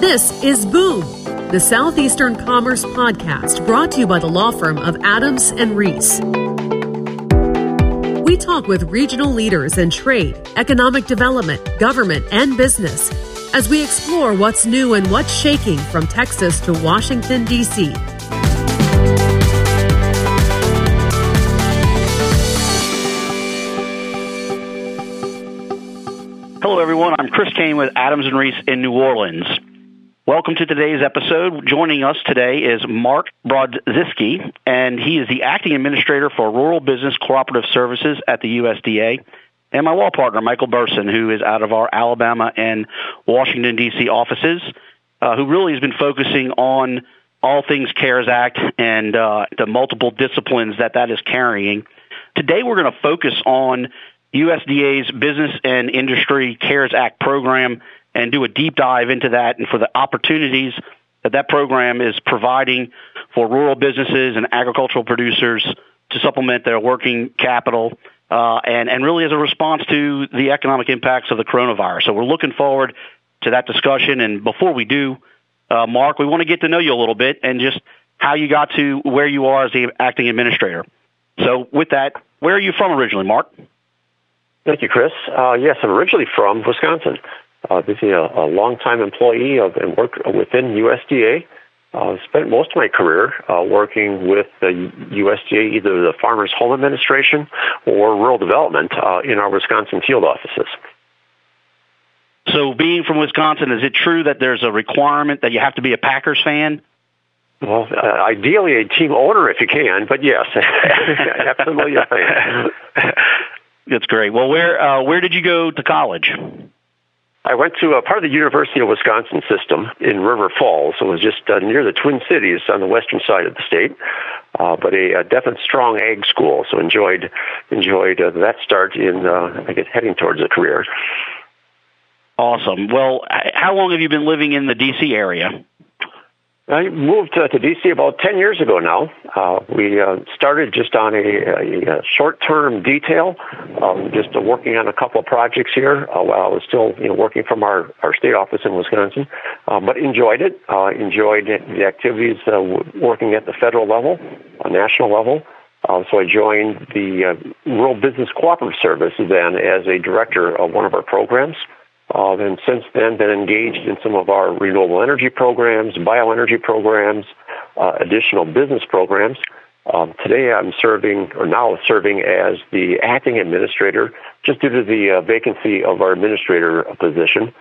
This is Boom, the Southeastern Commerce Podcast brought to you by the law firm of Adams and Reese. We talk with regional leaders in trade, economic development, government, and business as we explore what's new and what's shaking from Texas to Washington, D.C. Hello, everyone. I'm Chris Kane with Adams and Reese in New Orleans. Welcome to today's episode. Joining us today is Mark Brodziski, and he is the acting administrator for Rural Business Cooperative Services at the USDA, and my law partner, Michael Burson, who is out of our Alabama and Washington, D.C. offices, uh, who really has been focusing on all things CARES Act and uh, the multiple disciplines that that is carrying. Today, we're going to focus on USDA's Business and Industry CARES Act program and do a deep dive into that and for the opportunities that that program is providing for rural businesses and agricultural producers to supplement their working capital uh, and, and really as a response to the economic impacts of the coronavirus. So we're looking forward to that discussion. And before we do, uh, Mark, we want to get to know you a little bit and just how you got to where you are as the acting administrator. So with that, where are you from originally, Mark? Thank you, Chris. Uh, yes, I'm originally from Wisconsin. Uh, this is a, a longtime employee of and work within USDA. Uh, spent most of my career uh, working with the USDA, either the Farmers Home Administration or Rural Development uh, in our Wisconsin field offices. So, being from Wisconsin, is it true that there's a requirement that you have to be a Packers fan? Well, uh, ideally a team owner if you can, but yes, absolutely a fan. That's great. Well, where uh, where did you go to college? I went to a part of the University of Wisconsin system in River Falls. It was just uh, near the Twin Cities on the western side of the state, uh, but a, a definite strong ag school. So enjoyed enjoyed uh, that start in uh, I guess heading towards a career. Awesome. Well, how long have you been living in the D.C. area? I moved uh, to DC about 10 years ago now. Uh, we uh, started just on a, a, a short-term detail, um, just uh, working on a couple of projects here uh, while I was still you know, working from our, our state office in Wisconsin, uh, but enjoyed it, uh, enjoyed the activities uh, working at the federal level, a national level. Uh, so I joined the uh, Rural Business Cooperative Service then as a director of one of our programs. Uh, and since then, been engaged in some of our renewable energy programs, bioenergy programs, uh, additional business programs. Um, today, I'm serving, or now serving as the acting administrator, just due to the uh, vacancy of our administrator position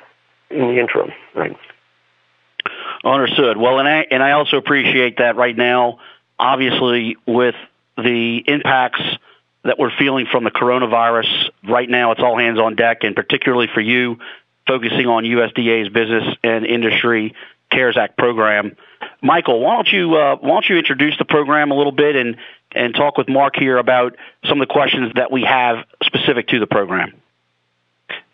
in the interim. Right. Understood. Well, and I and I also appreciate that right now. Obviously, with the impacts that we're feeling from the coronavirus. Right now, it's all hands on deck, and particularly for you, focusing on USDA's Business and Industry CARES Act program. Michael, why don't you uh, why don't you introduce the program a little bit and and talk with Mark here about some of the questions that we have specific to the program.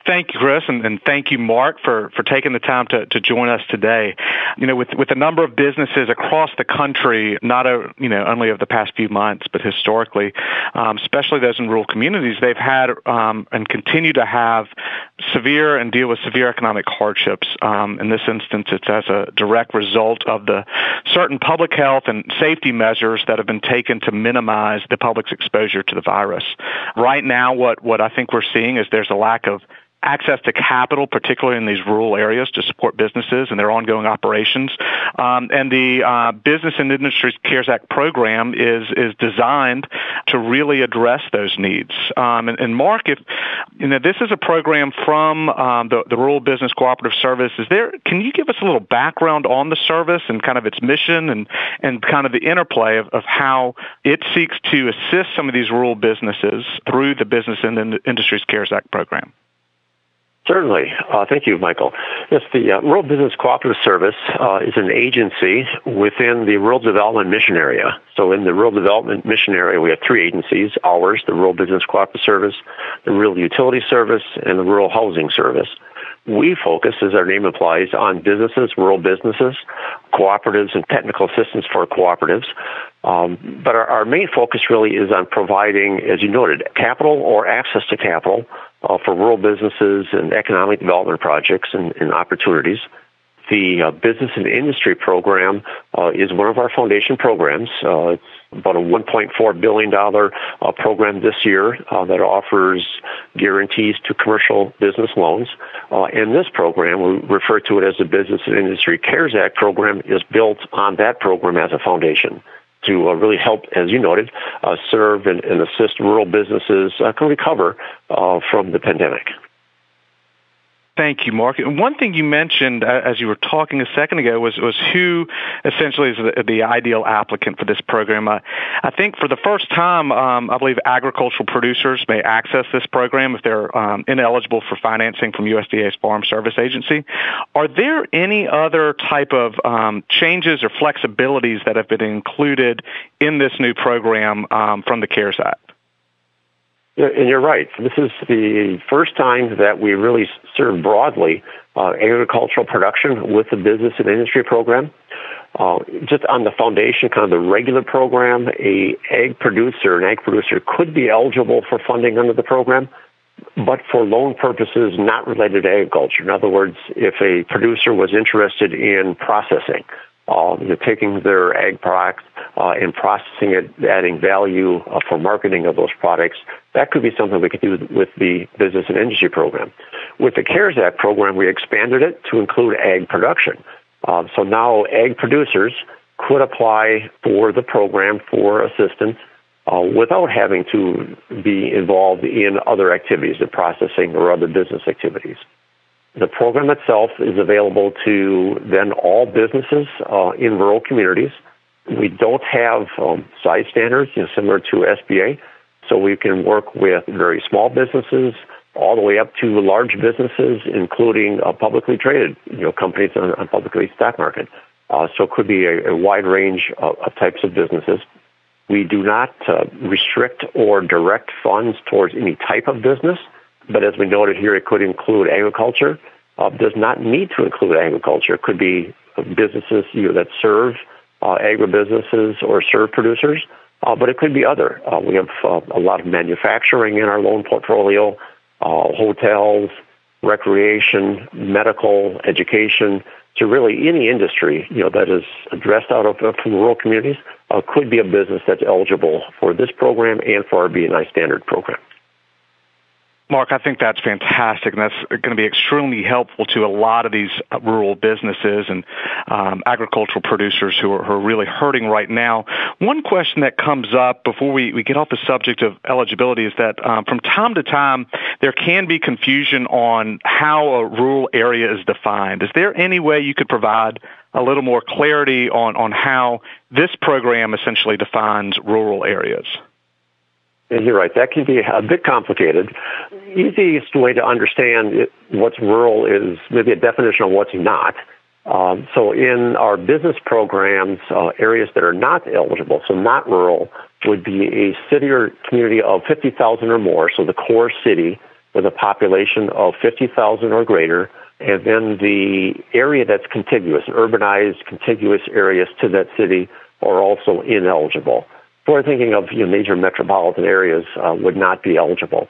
Thank you, Chris, and, and, thank you, Mark, for, for taking the time to, to join us today. You know, with with a number of businesses across the country, not a, you know only over the past few months, but historically, um, especially those in rural communities, they've had um, and continue to have severe and deal with severe economic hardships. Um, in this instance, it's as a direct result of the certain public health and safety measures that have been taken to minimize the public's exposure to the virus. Right now, what what I think we're seeing is there's a lack of access to capital, particularly in these rural areas, to support businesses and their ongoing operations. Um, and the uh, Business and Industry CARES Act program is is designed to really address those needs. Um, and, and, Mark, if you know this is a program from um, the, the Rural Business Cooperative Service, is there? Can you give us a little background on the service and kind of its mission and and kind of the interplay of, of how it seeks to assist some of these rural businesses through the Business and Industries CARES Act program? Certainly. Uh, thank you, Michael. Yes, the uh, Rural Business Cooperative Service uh, is an agency within the Rural Development Mission Area. So in the Rural Development Mission Area, we have three agencies, ours, the Rural Business Cooperative Service, the Rural Utility Service, and the Rural Housing Service. We focus, as our name implies, on businesses, rural businesses, cooperatives, and technical assistance for cooperatives. Um, but our, our main focus really is on providing, as you noted, capital or access to capital uh, for rural businesses and economic development projects and, and opportunities. the uh, Business and Industry Program uh, is one of our foundation programs. Uh, it's about a $1.4 billion uh, program this year uh, that offers guarantees to commercial business loans. Uh, and this program, we refer to it as the Business and Industry CARES Act program, is built on that program as a foundation to uh, really help, as you noted, uh, serve and, and, assist rural businesses uh, can recover from the pandemic. Thank you, Mark. And one thing you mentioned uh, as you were talking a second ago was, was who essentially is the, the ideal applicant for this program. Uh, I think for the first time, um, I believe agricultural producers may access this program if they're um, ineligible for financing from USDA's Farm Service Agency. Are there any other type of um, changes or flexibilities that have been included in this new program um, from the CARES Act? And you're right. This is the first time that we really serve broadly uh, agricultural production with the business and industry program. Uh, just on the foundation, kind of the regular program, a ag producer, an ag producer could be eligible for funding under the program, but for loan purposes not related to agriculture. In other words, if a producer was interested in processing, uh, you know, taking their ag product uh, and processing it, adding value uh, for marketing of those products. That could be something we could do with the Business and Industry Program. With the CARES Act program, we expanded it to include ag production. Uh, so now ag producers could apply for the program for assistance uh, without having to be involved in other activities, the processing or other business activities. The program itself is available to then all businesses uh, in rural communities. We don't have um, size standards, you know, similar to SBA, so we can work with very small businesses all the way up to large businesses, including uh, publicly traded, you know, companies on, on publicly stock market. Uh, so it could be a, a wide range of, of, types of businesses. We do not uh, restrict or direct funds towards any type of business. But as we noted here, it could include agriculture. Uh, does not need to include agriculture. It could be businesses you know, that serve uh, agribusinesses or serve producers, uh, but it could be other. Uh, we have uh, a lot of manufacturing in our loan portfolio, uh, hotels, recreation, medical, education. So really, any industry you know that is addressed out of from rural communities could be a business that's eligible for this program and for our B&I standard program. Mark, I think that's fantastic, and that's going to be extremely helpful to a lot of these uh, rural businesses and um, agricultural producers who are, who are, really hurting right now. One question that comes up before we, we get off the subject of eligibility is that um, from time to time there can be confusion on how a rural area is defined. Is there any way you could provide a little more clarity on, on how this program essentially defines rural areas? You're right, that can be a bit complicated. Easiest way to understand what's rural is maybe a definition of what's not. Um, so in our business programs, uh, areas that are not eligible, so not rural, would be a city or community of 50,000 or more, so the core city with a population of 50,000 or greater, and then the area that's contiguous, urbanized contiguous areas to that city are also ineligible we're thinking of you know, major metropolitan areas uh, would not be eligible.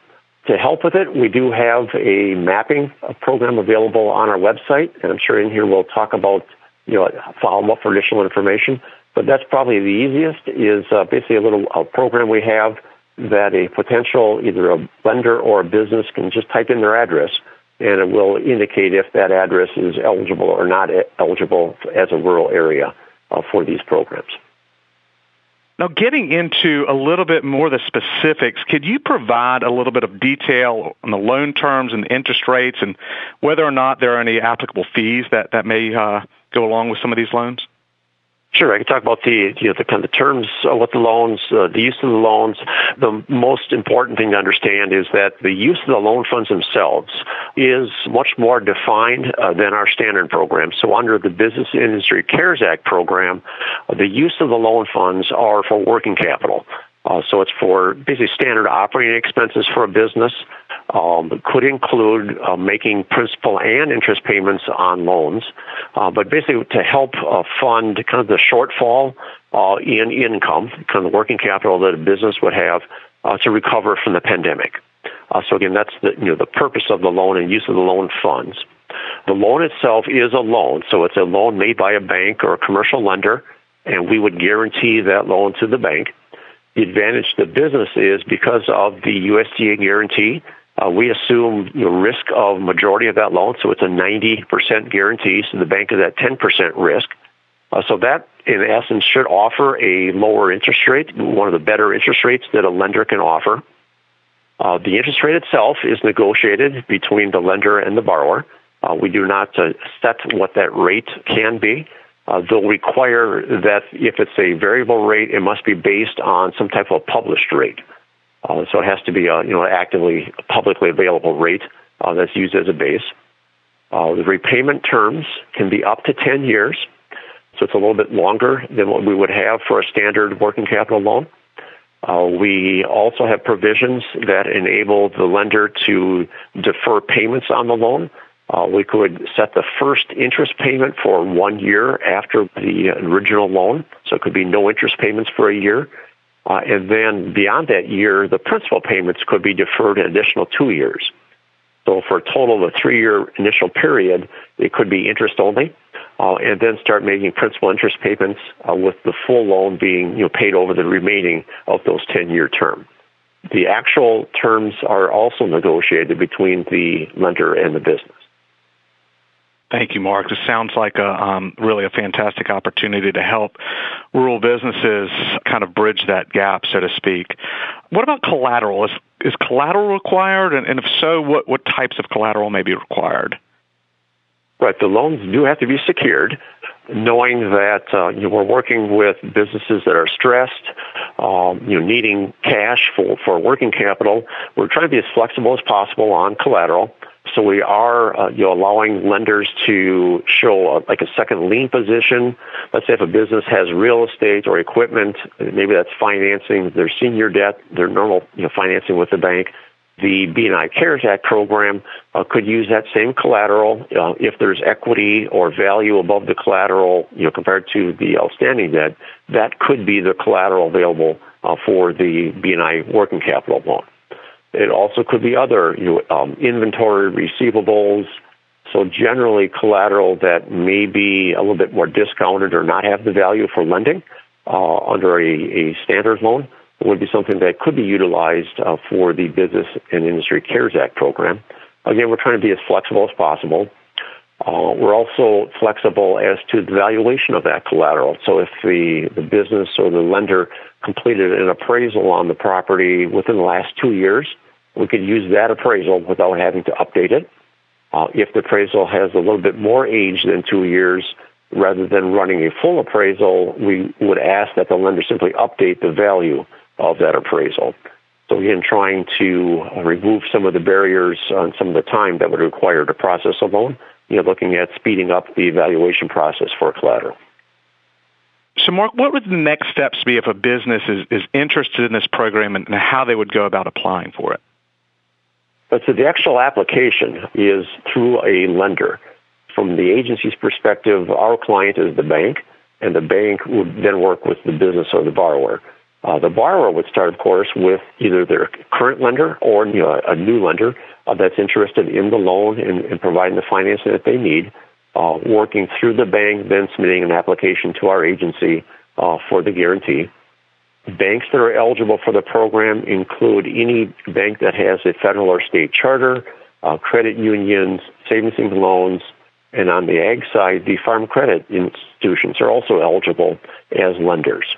To help with it, we do have a mapping program available on our website, and I'm sure in here we'll talk about you know follow up for additional information. But that's probably the easiest. Is uh, basically a little a program we have that a potential either a lender or a business can just type in their address, and it will indicate if that address is eligible or not eligible as a rural area uh, for these programs. Now, getting into a little bit more of the specifics, could you provide a little bit of detail on the loan terms and the interest rates and whether or not there are any applicable fees that, that may uh, go along with some of these loans? Sure, I can talk about the you know the kind of terms with the loans, uh, the use of the loans. The most important thing to understand is that the use of the loan funds themselves is much more defined uh, than our standard program. So under the Business Industry CARES Act program, the use of the loan funds are for working capital. Uh, so it's for basically standard operating expenses for a business. Um, could include uh, making principal and interest payments on loans, uh, but basically to help uh, fund kind of the shortfall uh, in income, kind of the working capital that a business would have uh, to recover from the pandemic. so again, that's the you know the purpose of the loan and use of the loan funds. The loan itself is a loan, so it's a loan made by a bank or a commercial lender, and we would guarantee that loan to the bank. The advantage to the business is because of the USDA guarantee, uh, we assume the risk of majority of that loan, so it's a 90% guarantee, so the bank is at 10% risk. Uh, so that, in essence, should offer a lower interest rate, one of the better interest rates that a lender can offer. Uh, the interest rate itself is negotiated between the lender and the borrower. Uh, we do not uh, set what that rate can be. Uh, they'll require that if it's a variable rate, it must be based on some type of published rate. Uh, so it has to be a you know actively publicly available rate uh, that's used as a base. Uh, the repayment terms can be up to 10 years, so it's a little bit longer than what we would have for a standard working capital loan. Uh, we also have provisions that enable the lender to defer payments on the loan. Uh, we could set the first interest payment for one year after the original loan, so it could be no interest payments for a year. Uh, and then beyond that year, the principal payments could be deferred an additional two years. So for a total of a three-year initial period, it could be interest only, uh, and then start making principal interest payments uh, with the full loan being you know paid over the remaining of those 10-year term. The actual terms are also negotiated between the lender and the business. Thank you, Mark. This sounds like a um, really a fantastic opportunity to help rural businesses kind of bridge that gap, so to speak. What about collateral? Is, is collateral required, and, and if so, what, what types of collateral may be required? Right, the loans do have to be secured, knowing that uh, you know, we're working with businesses that are stressed, um, you know, needing cash for, for working capital. We're trying to be as flexible as possible on collateral. So we are, uh, you know, allowing lenders to show a, like a second lien position. Let's say if a business has real estate or equipment, maybe that's financing their senior debt, their normal, you know, financing with the bank. The B&I CARES Act program uh, could use that same collateral uh, if there's equity or value above the collateral, you know, compared to the outstanding debt. That could be the collateral available uh, for the B&I working capital loan. It also could be other you know, um, inventory, receivables. So generally, collateral that may be a little bit more discounted or not have the value for lending uh, under a, a, standard loan would be something that could be utilized uh, for the Business and Industry CARES Act program. Again, we're trying to be as flexible as possible. Uh, we're also flexible as to the valuation of that collateral. So if the, the business or the lender completed an appraisal on the property within the last two years, we could use that appraisal without having to update it. Uh, if the appraisal has a little bit more age than two years, rather than running a full appraisal, we would ask that the lender simply update the value of that appraisal. So again, trying to remove some of the barriers on some of the time that would require to process a loan, you know, looking at speeding up the evaluation process for collateral. So, Mark, what would the next steps be if a business is, is interested in this program and how they would go about applying for it? But so the actual application is through a lender. From the agency's perspective, our client is the bank, and the bank would then work with the business or the borrower. Uh, the borrower would start, of course, with either their current lender or you know, a new lender uh, that's interested in the loan and, and, providing the financing that they need, uh, working through the bank, then submitting an application to our agency uh, for the guarantee. Banks that are eligible for the program include any bank that has a federal or state charter, uh, credit unions, savings and loans, and on the ag side, the farm credit institutions are also eligible as lenders.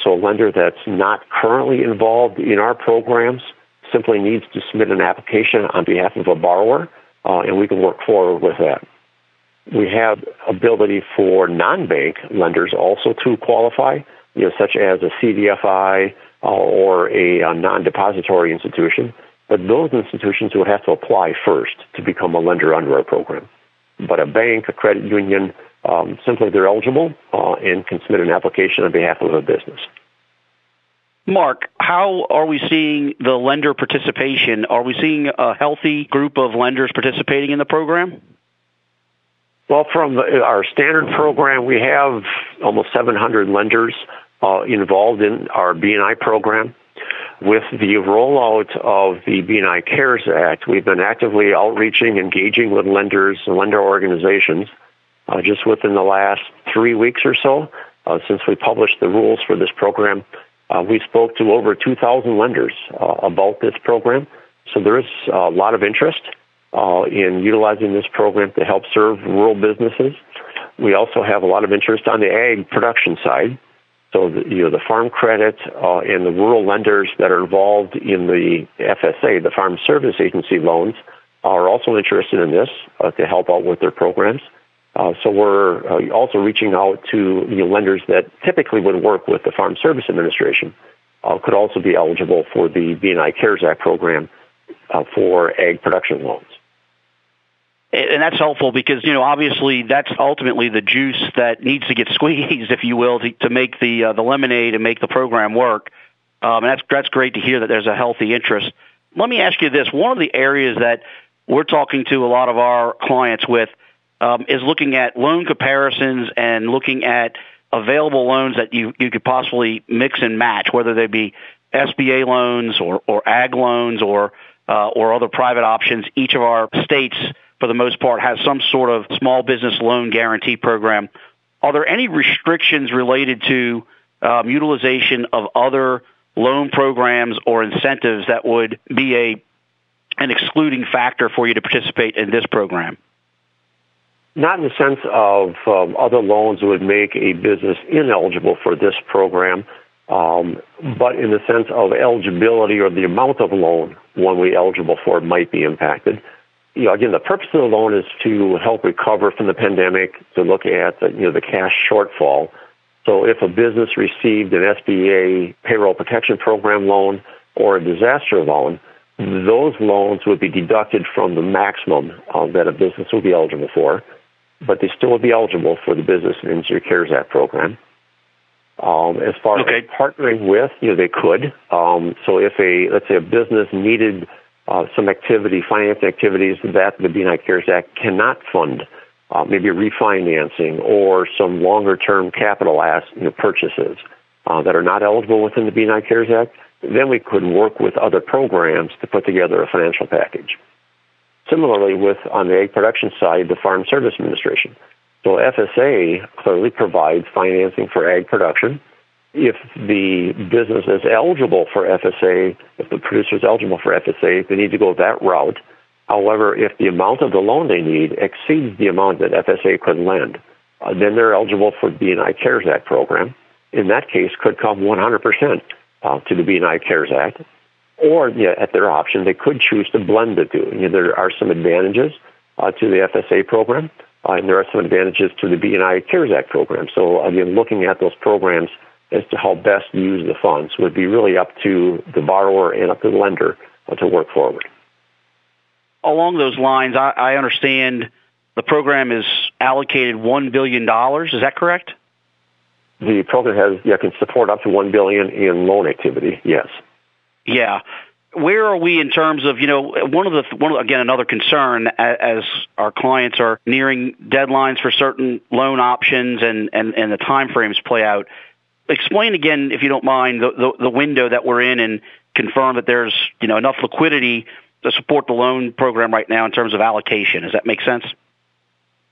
So a lender that's not currently involved in our programs simply needs to submit an application on behalf of a borrower, uh, and we can work forward with that. We have ability for non-bank lenders also to qualify you know, such as a CDFI uh, or a, a non-depository institution. But those institutions would have to apply first to become a lender under our program. But a bank, a credit union, um, simply they're eligible uh, and can submit an application on behalf of a business. Mark, how are we seeing the lender participation? Are we seeing a healthy group of lenders participating in the program? Well, from our standard program, we have almost 700 lenders uh, involved in our B&I program. with the rollout of the B&I CARES Act, we've been actively outreaching, engaging with lenders and lender organizations. Uh, just within the last three weeks or so, uh, since we published the rules for this program, uh, we spoke to over 2,000 lenders uh, about this program. So there is a lot of interest uh, in utilizing this program to help serve rural businesses. We also have a lot of interest on the ag production side. So, the, you know, the farm credit uh, and the rural lenders that are involved in the FSA, the Farm Service Agency loans, are also interested in this uh, to help out with their programs. Uh, so we're uh, also reaching out to you know, lenders that typically would work with the Farm Service Administration, uh, could also be eligible for the B&I CARES Act program uh, for ag production loans and that's helpful because you know obviously that's ultimately the juice that needs to get squeezed, if you will, to, to make the uh, the lemonade and make the program work. Um, and that's that's great to hear that there's a healthy interest. Let me ask you this: one of the areas that we're talking to a lot of our clients with um, is looking at loan comparisons and looking at available loans that you you could possibly mix and match, whether they be SBA loans or or ag loans or uh, or other private options. Each of our states for the most part, has some sort of small business loan guarantee program. Are there any restrictions related to um, utilization of other loan programs or incentives that would be a an excluding factor for you to participate in this program? Not in the sense of um, other loans would make a business ineligible for this program, um, but in the sense of eligibility or the amount of loan one would be eligible for might be impacted you know, again, the purpose of the loan is to help recover from the pandemic, to look at the, you know, the cash shortfall. So if a business received an SBA payroll protection program loan or a disaster loan, those loans would be deducted from the maximum uh, that a business would be eligible for, but they still would be eligible for the Business and Industry CARES Act program. Um, as far okay. as partnering with, you know, they could. Um, so if a, let's say a business needed uh, some activity, financing activities that the B&I CARES Act cannot fund, uh, maybe refinancing or some longer term capital ass, you know, purchases uh, that are not eligible within the B&I CARES Act, then we could work with other programs to put together a financial package. Similarly, with on the egg production side, the Farm Service Administration. So FSA clearly provides financing for ag production if the business is eligible for FSA, if the producer is eligible for FSA, they need to go that route. However, if the amount of the loan they need exceeds the amount that FSA could lend, uh, then they're eligible for the B&I CARES Act program. In that case, could come 100% uh, to the B&I CARES Act. Or yeah, at their option, they could choose to blend the two. You know, there are some advantages uh, to the FSA program, uh, and there are some advantages to the B&I CARES Act program. So again, looking at those programs as to how best to use the funds would be really up to the borrower and up to the lender to work forward. Along those lines, I, I understand the program is allocated $1 billion. Is that correct? The program has, yeah, can support up to 1 billion in loan activity, yes. Yeah where are we in terms of you know one of the one again another concern as our clients are nearing deadlines for certain loan options and and and the timeframes play out explain again, if you don't mind, the, the, the window that we're in and confirm that there's you know enough liquidity to support the loan program right now in terms of allocation. Does that make sense?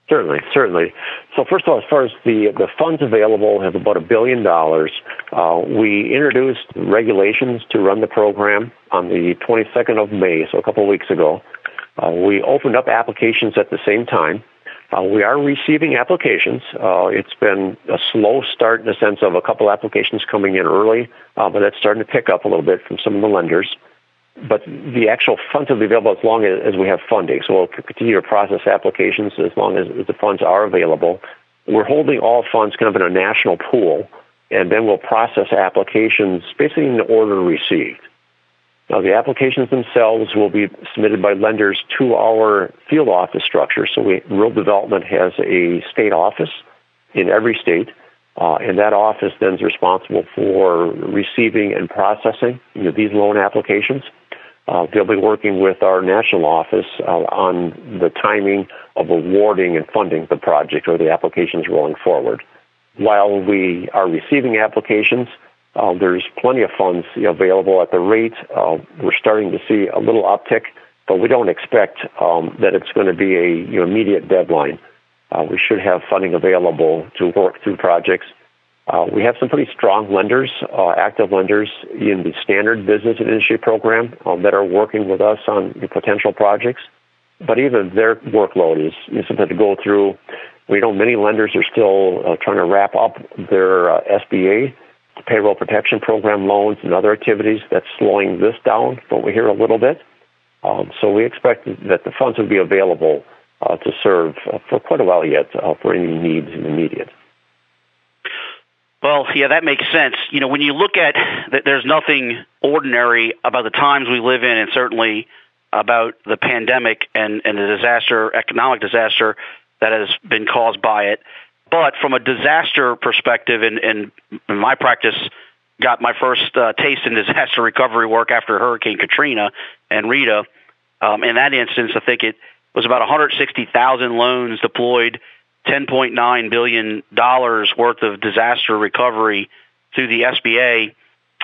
Certainly, certainly. So first of all, as far as the the funds available have about a billion dollars. Uh, we introduced regulations to run the program on the 22nd of May, so a couple of weeks ago. Uh, we opened up applications at the same time. Uh, we are receiving applications. Uh, it's been a slow start in the sense of a couple applications coming in early, uh, but that's starting to pick up a little bit from some of the lenders. But the actual funds will be available as long as, as we have funding. So we'll continue to process applications as long as the funds are available. We're holding all funds kind of in a national pool, and then we'll process applications basically in the order received. Now, the applications themselves will be submitted by lenders to our field office structure. So, we, Rural Development has a state office in every state, uh, and that office then is responsible for receiving and processing you know, these loan applications. Uh, they'll be working with our national office uh, on the timing of awarding and funding the project or the applications rolling forward. While we are receiving applications, Uh, there's plenty of funds available at the rate. Uh, we're starting to see a little uptick, but we don't expect um, that it's going to be a you know, immediate deadline. Uh, we should have funding available to work through projects. Uh, we have some pretty strong lenders, uh, active lenders in the standard business and industry program um, that are working with us on potential projects. But even their workload is, is something to go through. We know many lenders are still trying to wrap up their uh, Payroll protection program loans and other activities. That's slowing this down, but we hear a little bit. Um, so we expect that the funds will be available uh, to serve uh, for quite a while yet uh, for any needs in the immediate. Well, yeah, that makes sense. You know, when you look at that, there's nothing ordinary about the times we live in, and certainly about the pandemic and, and the disaster, economic disaster that has been caused by it. But from a disaster perspective, and, and in my practice, got my first uh, taste in disaster recovery work after Hurricane Katrina and Rita. Um, in that instance, I think it was about 160,000 loans deployed, 10.9 billion dollars worth of disaster recovery through the SBA,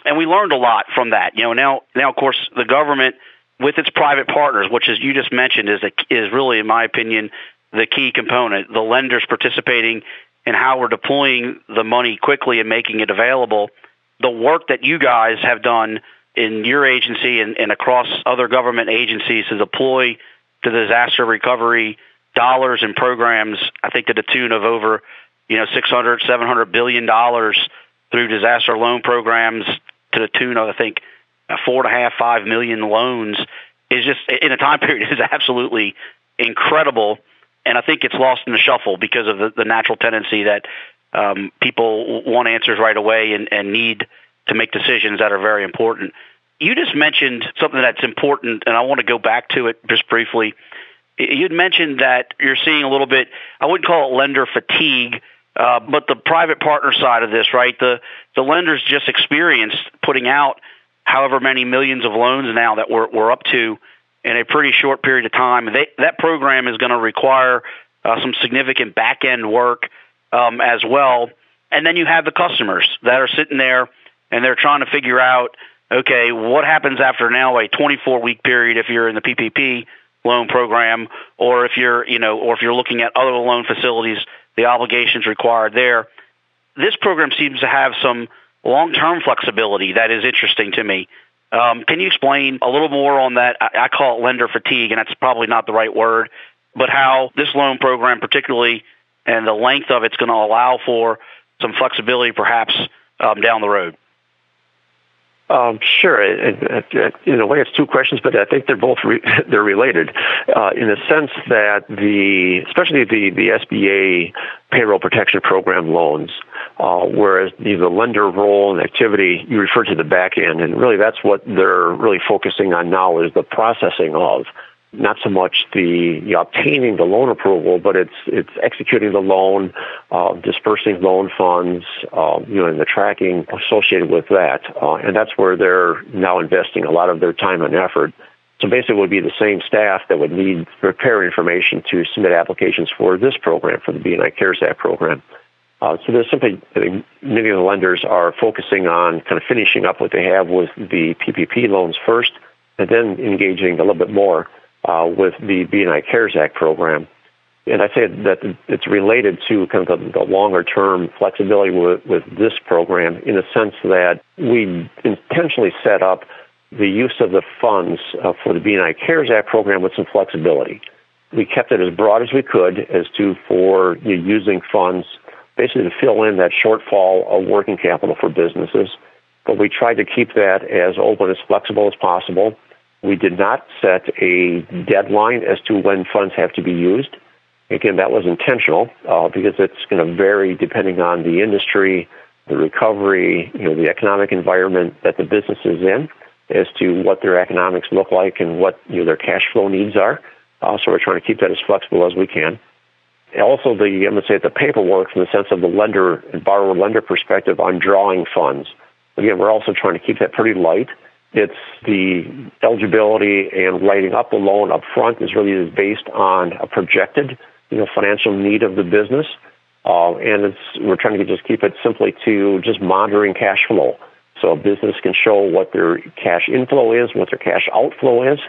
and we learned a lot from that. You know, now now of course the government with its private partners, which as you just mentioned is a, is really, in my opinion, the key component. The lenders participating in how we're deploying the money quickly and making it available. The work that you guys have done in your agency and, and across other government agencies to deploy the disaster recovery dollars and programs, I think to the tune of over, you know, 600, 700 billion dollars through disaster loan programs to the tune of, I think, four and a half, five million loans is just in a time period is absolutely incredible and I think it's lost in the shuffle because of the, the natural tendency that um, people want answers right away and, and need to make decisions that are very important. You just mentioned something that's important, and I want to go back to it just briefly. You'd mentioned that you're seeing a little bit, I wouldn't call it lender fatigue, uh, but the private partner side of this, right? The, the lenders just experienced putting out however many millions of loans now that we're, we're up to in a pretty short period of time. They, that program is going to require uh, some significant back end work um, as well. And then you have the customers that are sitting there and they're trying to figure out, okay, what happens after now a 24 week period if you're in the PPP loan program, or if you're, you know, or if you're looking at other loan facilities, the obligations required there. This program seems to have some long term flexibility that is interesting to me. Um, can you explain a little more on that? I, I call it lender fatigue, and that's probably not the right word, but how this loan program, particularly, and the length of it's going to allow for some flexibility, perhaps um, down the road. Um, sure. In a way, it's two questions, but I think they're both re- they're related uh, in the sense that the, especially the the SBA payroll protection program loans, uh, whereas the lender role and activity you refer to the back end, and really that's what they're really focusing on now is the processing of not so much the you know, obtaining the loan approval, but it's it's executing the loan, uh, dispersing loan funds, uh, you know, and the tracking associated with that, uh, and that's where they're now investing a lot of their time and effort. So basically, it would be the same staff that would need prepare information to submit applications for this program, for the B&I CARES Act program. Uh, so there's simply, I many of the lenders are focusing on kind of finishing up what they have with the PPP loans first, and then engaging a little bit more uh, with the B&I CARES Act program. And I say that it's related to kind of the, the longer term flexibility with, with this program in the sense that we intentionally set up the use of the funds uh, for the B&I CARES Act program with some flexibility. We kept it as broad as we could as to for you know, using funds basically to fill in that shortfall of working capital for businesses. But we tried to keep that as open, as flexible as possible we did not set a deadline as to when funds have to be used. Again, that was intentional uh, because it's going to vary depending on the industry, the recovery, you know, the economic environment that the business is in, as to what their economics look like and what you know, their cash flow needs are. Uh, so we're trying to keep that as flexible as we can. Also, the I'm going to say the paperwork from the sense of the lender and borrower lender perspective on drawing funds. Again, we're also trying to keep that pretty light it's the eligibility and writing up the loan up front is really based on a projected, you know, financial need of the business. Uh, and it's, we're trying to just keep it simply to just monitoring cash flow. So a business can show what their cash inflow is, what their cash outflow is,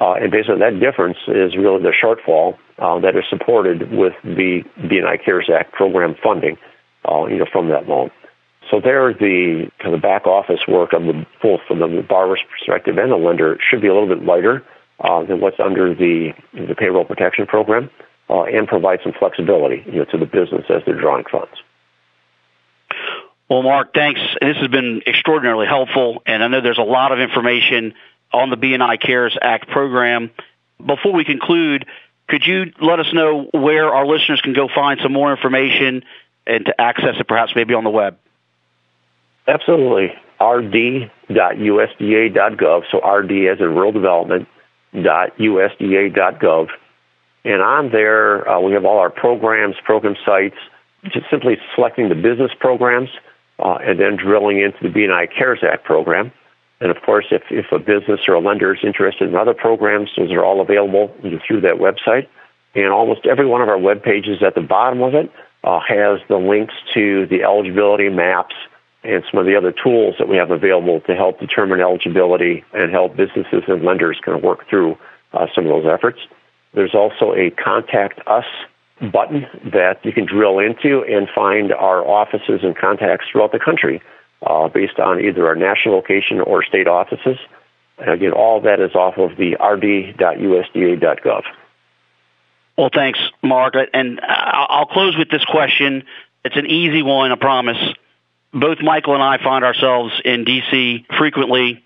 uh, and basically that difference is really the shortfall uh, that is supported with the B&I CARES Act program funding, uh, you know, from that loan. So there, the kind of back office work of the both from the borrower's perspective and the lender should be a little bit lighter uh, than what's under the the payroll protection program, uh, and provide some flexibility, you know, to the business as they're drawing funds. Well, Mark, thanks. This has been extraordinarily helpful, and I know there's a lot of information on the B&I CARES Act program. Before we conclude, could you let us know where our listeners can go find some more information and to access it perhaps maybe on the web? Absolutely. rd.usda.gov, so rd as in rural development, .usda.gov. And on there, uh, we have all our programs, program sites, just simply selecting the business programs uh, and then drilling into the B&I CARES Act program. And of course, if, if a business or a lender is interested in other programs, those are all available through that website. And almost every one of our web pages at the bottom of it uh, has the links to the eligibility maps and some of the other tools that we have available to help determine eligibility and help businesses and lenders kind of work through uh, some of those efforts. There's also a contact us button that you can drill into and find our offices and contacts throughout the country uh, based on either our national location or state offices. And again, all that is off of the rd.usda.gov. Well, thanks, Mark. And I'll close with this question. It's an easy one, I promise. Both Michael and I find ourselves in D.C. frequently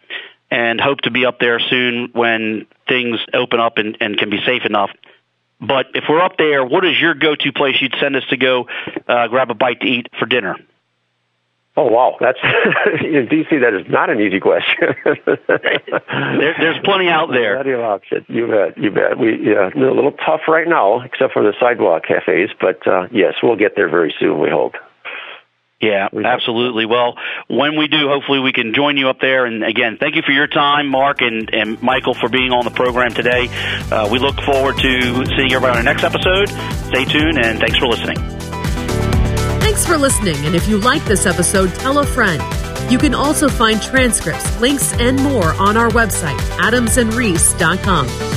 and hope to be up there soon when things open up and, and can be safe enough. But if we're up there, what is your go-to place you'd send us to go uh, grab a bite to eat for dinner? Oh wow, that's in DC. That is not an easy question. there, there's plenty out there. Plenty of options. You bet. You bet. We yeah, a little tough right now, except for the sidewalk cafes. But uh, yes, we'll get there very soon. We hope. Yeah, absolutely. Well, when we do, hopefully we can join you up there. And again, thank you for your time, Mark and, and Michael, for being on the program today. Uh, we look forward to seeing everybody on our next episode. Stay tuned, and thanks for listening. Thanks for listening. And if you like this episode, tell a friend. You can also find transcripts, links, and more on our website, adamsandreese.com.